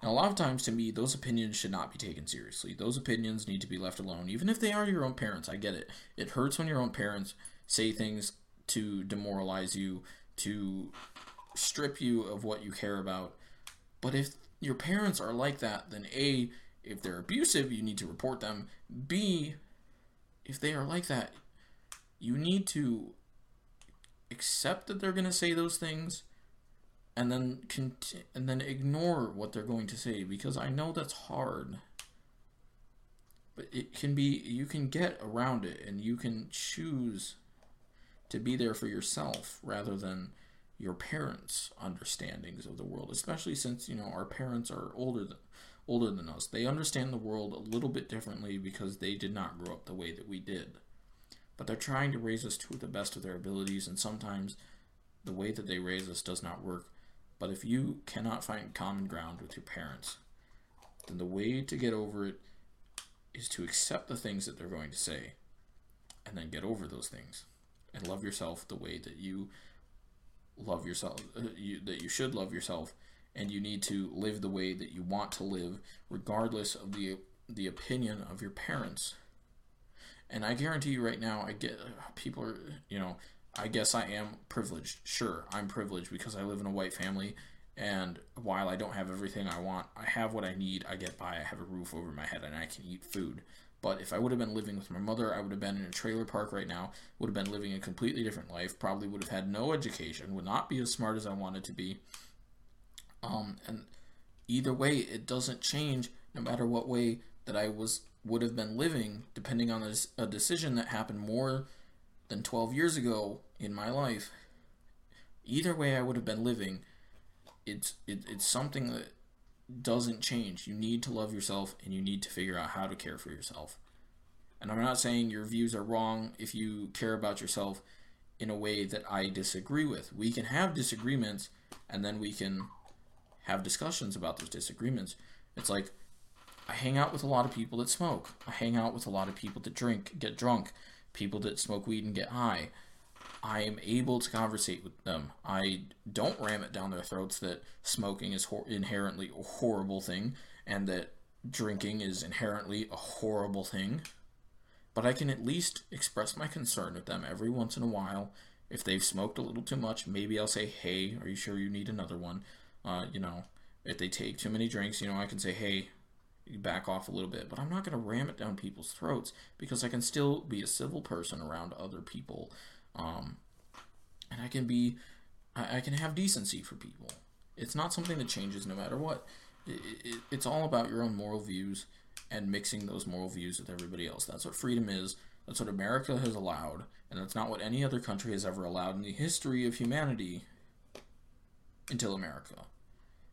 and a lot of times, to me, those opinions should not be taken seriously. Those opinions need to be left alone, even if they are your own parents. I get it. It hurts when your own parents say things to demoralize you, to strip you of what you care about. But if your parents are like that, then A, if they're abusive, you need to report them. B, if they are like that, you need to accept that they're going to say those things and then conti- and then ignore what they're going to say because I know that's hard. But it can be you can get around it and you can choose to be there for yourself rather than your parents' understandings of the world, especially since, you know, our parents are older than older than us. They understand the world a little bit differently because they did not grow up the way that we did but they're trying to raise us to the best of their abilities, and sometimes the way that they raise us does not work. But if you cannot find common ground with your parents, then the way to get over it is to accept the things that they're going to say and then get over those things and love yourself the way that you love yourself uh, you, that you should love yourself and you need to live the way that you want to live regardless of the the opinion of your parents and I guarantee you right now, I get people are, you know, I guess I am privileged. Sure, I'm privileged because I live in a white family. And while I don't have everything I want, I have what I need. I get by. I have a roof over my head and I can eat food. But if I would have been living with my mother, I would have been in a trailer park right now, would have been living a completely different life, probably would have had no education, would not be as smart as I wanted to be. Um, and either way, it doesn't change no matter what way that I was would have been living, depending on a, a decision that happened more than 12 years ago in my life, either way I would have been living, it's it, it's something that doesn't change. You need to love yourself and you need to figure out how to care for yourself. And I'm not saying your views are wrong if you care about yourself in a way that I disagree with. We can have disagreements and then we can have discussions about those disagreements. It's like I hang out with a lot of people that smoke. I hang out with a lot of people that drink, get drunk, people that smoke weed and get high. I am able to conversate with them. I don't ram it down their throats that smoking is inherently a horrible thing and that drinking is inherently a horrible thing. But I can at least express my concern with them every once in a while. If they've smoked a little too much, maybe I'll say, hey, are you sure you need another one? Uh, you know, if they take too many drinks, you know, I can say, hey, back off a little bit, but I'm not going to ram it down people's throats because I can still be a civil person around other people. Um, and I can be, I, I, can have decency for people. It's not something that changes no matter what. It, it, it's all about your own moral views and mixing those moral views with everybody else. That's what freedom is. That's what America has allowed, and that's not what any other country has ever allowed in the history of humanity until America.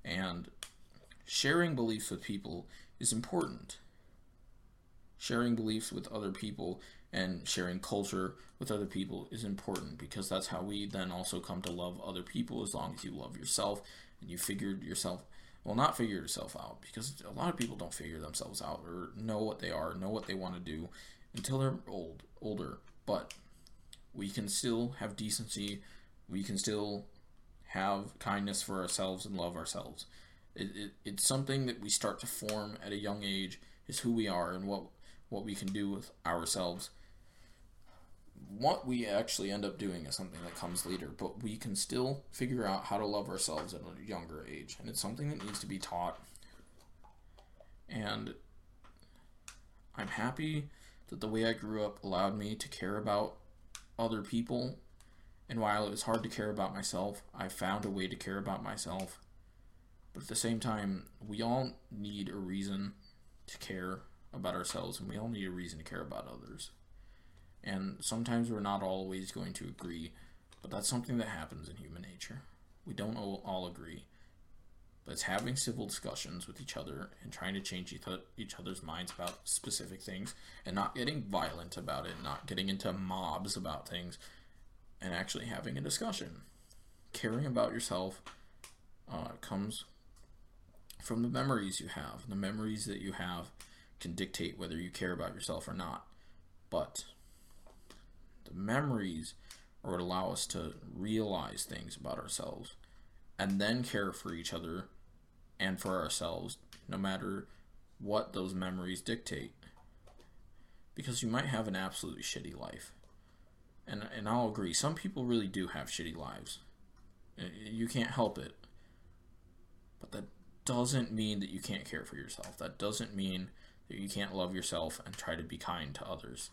And sharing beliefs with people is important. Sharing beliefs with other people and sharing culture with other people is important because that's how we then also come to love other people as long as you love yourself and you figured yourself well not figure yourself out because a lot of people don't figure themselves out or know what they are know what they want to do until they're old older. But we can still have decency. We can still have kindness for ourselves and love ourselves. It, it, it's something that we start to form at a young age is who we are and what what we can do with ourselves what we actually end up doing is something that comes later, but we can still figure out how to love ourselves at a younger age, and it's something that needs to be taught. And I'm happy that the way I grew up allowed me to care about other people, and while it was hard to care about myself, I found a way to care about myself. But at the same time, we all need a reason to care about ourselves, and we all need a reason to care about others. And sometimes we're not always going to agree, but that's something that happens in human nature. We don't all, agree. But it's having civil discussions with each other and trying to change each other's minds about specific things and not getting violent about it, not getting into mobs about things, and actually having a discussion. Caring about yourself uh, comes from the memories you have. The memories that you have can dictate whether you care about yourself or not. But the memories what allow us to realize things about ourselves and then care for each other and for ourselves, no matter what those memories dictate. Because you might have an absolutely shitty life. And, and I'll agree, some people really do have shitty lives. You can't help it. But that doesn't mean that you can't care for yourself. That doesn't mean that you can't love yourself and try to be kind to others.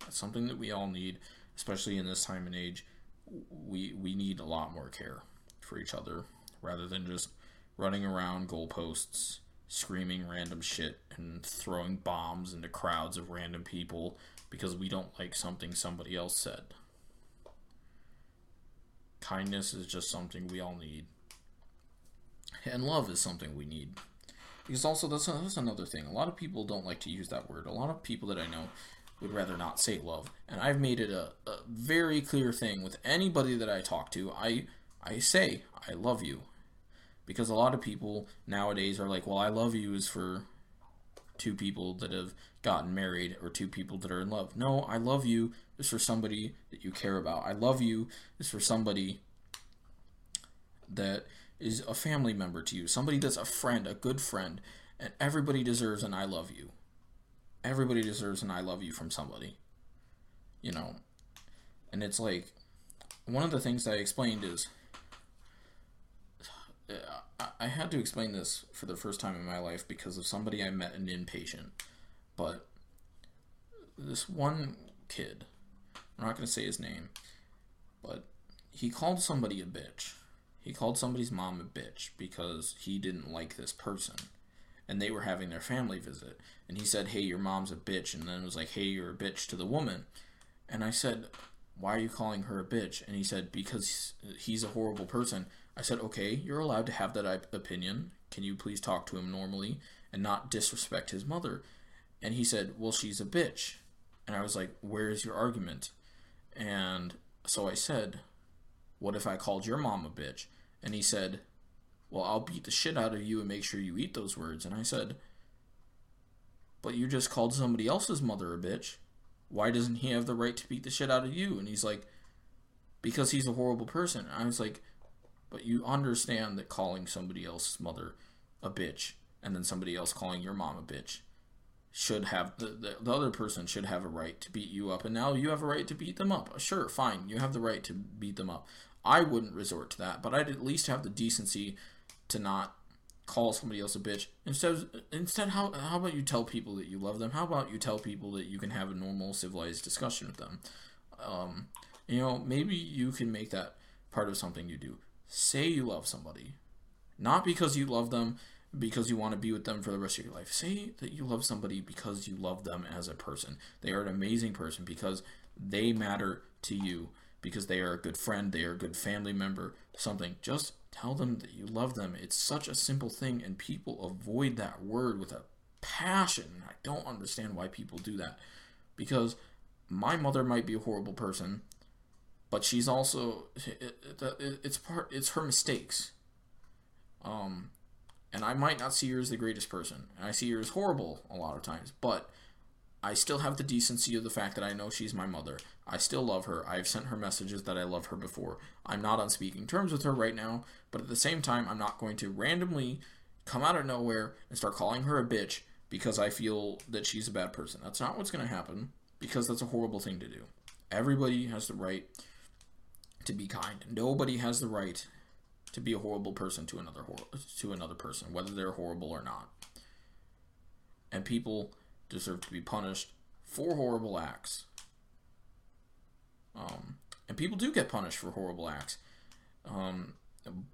That's something that we all need, especially in this time and age. We we need a lot more care for each other rather than just running around goalposts, screaming random shit and throwing bombs into crowds of random people because we don't like something somebody else said. Kindness is just something we all need. And love is something we need. Because also, that's, that's another thing. A lot of people don't like to use that word. A lot of people that I know would rather not say love. And I've made it a, a very clear thing with anybody that I talk to. I I say I love you. Because a lot of people nowadays are like, well, I love you is for two people that have gotten married or two people that are in love. No, I love you is for somebody that you care about. I love you is for somebody that is a family member to you, somebody that's a friend, a good friend, and everybody deserves an I love you everybody deserves an I love you from somebody. You know? And it's like, one of the things that I explained is, uh, I had to explain this for the first time in my life because of somebody I met an inpatient. But this one kid, I'm not going to say his name, but he called somebody a bitch. He called somebody's mom a bitch because he didn't like this person and they were having their family visit. And he said, Hey, your mom's a bitch. And then it was like, Hey, you're a bitch to the woman. And I said, Why are you calling her a bitch? And he said, Because he's a horrible person. I said, Okay, you're allowed to have that opinion. Can you please talk to him normally and not disrespect his mother? And he said, Well, she's a bitch. And I was like, Where is your argument? And so I said, What if I called your mom a bitch? And he said, well, I'll beat the shit out of you and make sure you eat those words. And I said, But you just called somebody else's mother a bitch. Why doesn't he have the right to beat the shit out of you? And he's like, Because he's a horrible person. And I was like, But you understand that calling somebody else's mother a bitch and then somebody else calling your mom a bitch should have the, the, the other person should have a right to beat you up and now you have a right to beat them up sure fine you have the right to beat them up i wouldn't resort to that but i'd at least have the decency to not call somebody else a bitch. Instead, instead, how how about you tell people that you love them? How about you tell people that you can have a normal, civilized discussion with them? Um, you know, maybe you can make that part of something you do. Say you love somebody, not because you love them, because you want to be with them for the rest of your life. Say that you love somebody because you love them as a person. They are an amazing person because they matter to you because they are a good friend, they are a good family member, something. Just tell them that you love them. It's such a simple thing, and people avoid that word with a passion. I don't understand why people do that. Because my mother might be a horrible person, but she's also it, it, it's part it's her mistakes. Um, and I might not see her as the greatest person, and I see her as horrible a lot of times, but I still have the decency of the fact that I know she's my mother. I still love her. I've sent her messages that I love her before. I'm not on speaking terms with her right now, but at the same time, I'm not going to randomly come out of nowhere and start calling her a bitch because I feel that she's a bad person. That's not what's going to happen because that's a horrible thing to do. Everybody has the right to be kind. Nobody has the right to be a horrible person to another hor- to another person, whether they're horrible or not. And people deserve to be punished for horrible acts. Um, and people do get punished for horrible acts. Um,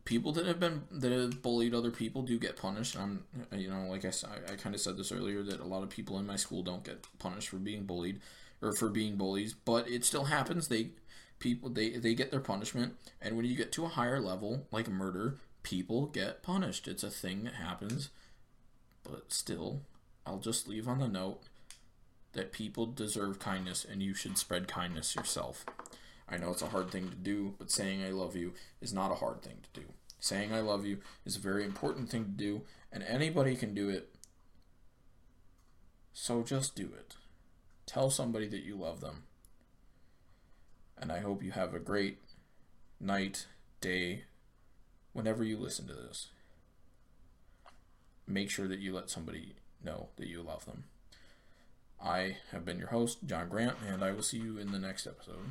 people that have been that have bullied other people do get punished. I'm, you know, like I I kind of said this earlier that a lot of people in my school don't get punished for being bullied or for being bullies, but it still happens. They people they they get their punishment, and when you get to a higher level like murder, people get punished. It's a thing that happens, but still, I'll just leave on the note that people deserve kindness, and you should spread kindness yourself. I know it's a hard thing to do, but saying I love you is not a hard thing to do. Saying I love you is a very important thing to do, and anybody can do it. So just do it. Tell somebody that you love them. And I hope you have a great night, day, whenever you listen to this. Make sure that you let somebody know that you love them. I have been your host, John Grant, and I will see you in the next episode.